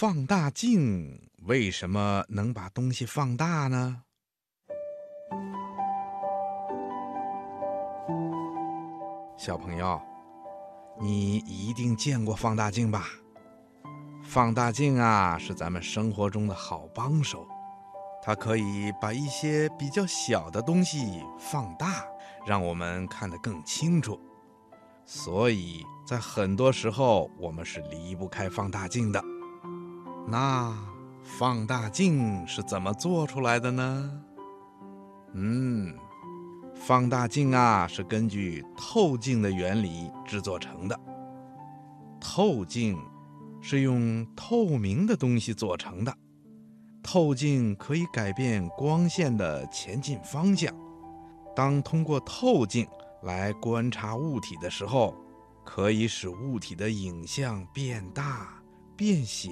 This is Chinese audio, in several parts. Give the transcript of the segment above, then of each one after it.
放大镜为什么能把东西放大呢？小朋友，你一定见过放大镜吧？放大镜啊，是咱们生活中的好帮手，它可以把一些比较小的东西放大，让我们看得更清楚。所以在很多时候，我们是离不开放大镜的。那放大镜是怎么做出来的呢？嗯，放大镜啊是根据透镜的原理制作成的。透镜是用透明的东西做成的，透镜可以改变光线的前进方向。当通过透镜来观察物体的时候，可以使物体的影像变大、变小。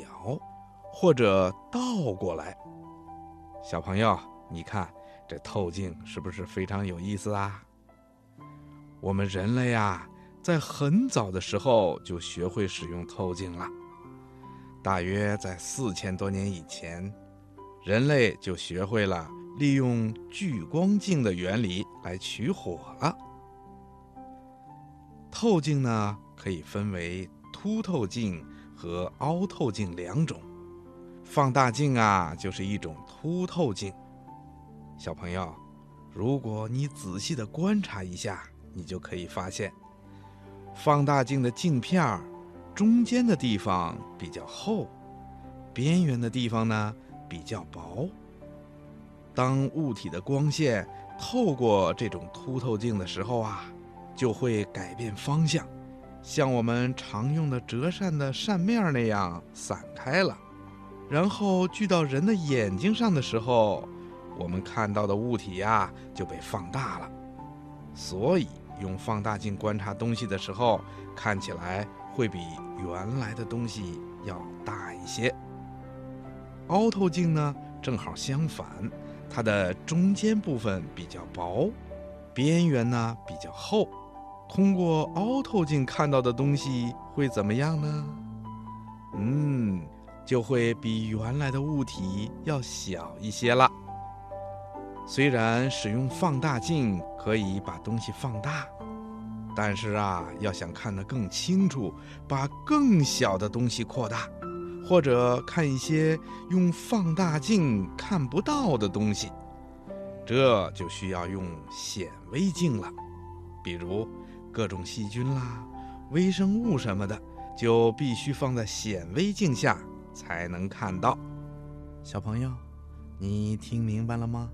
或者倒过来，小朋友，你看这透镜是不是非常有意思啊？我们人类呀，在很早的时候就学会使用透镜了。大约在四千多年以前，人类就学会了利用聚光镜的原理来取火了。透镜呢，可以分为凸透镜和凹透镜两种。放大镜啊，就是一种凸透镜。小朋友，如果你仔细的观察一下，你就可以发现，放大镜的镜片儿中间的地方比较厚，边缘的地方呢比较薄。当物体的光线透过这种凸透镜的时候啊，就会改变方向，像我们常用的折扇的扇面那样散开了。然后聚到人的眼睛上的时候，我们看到的物体呀就被放大了。所以用放大镜观察东西的时候，看起来会比原来的东西要大一些。凹透镜呢，正好相反，它的中间部分比较薄，边缘呢比较厚。通过凹透镜看到的东西会怎么样呢？嗯。就会比原来的物体要小一些了。虽然使用放大镜可以把东西放大，但是啊，要想看得更清楚，把更小的东西扩大，或者看一些用放大镜看不到的东西，这就需要用显微镜了。比如各种细菌啦、微生物什么的，就必须放在显微镜下。才能看到。小朋友你听明白了吗？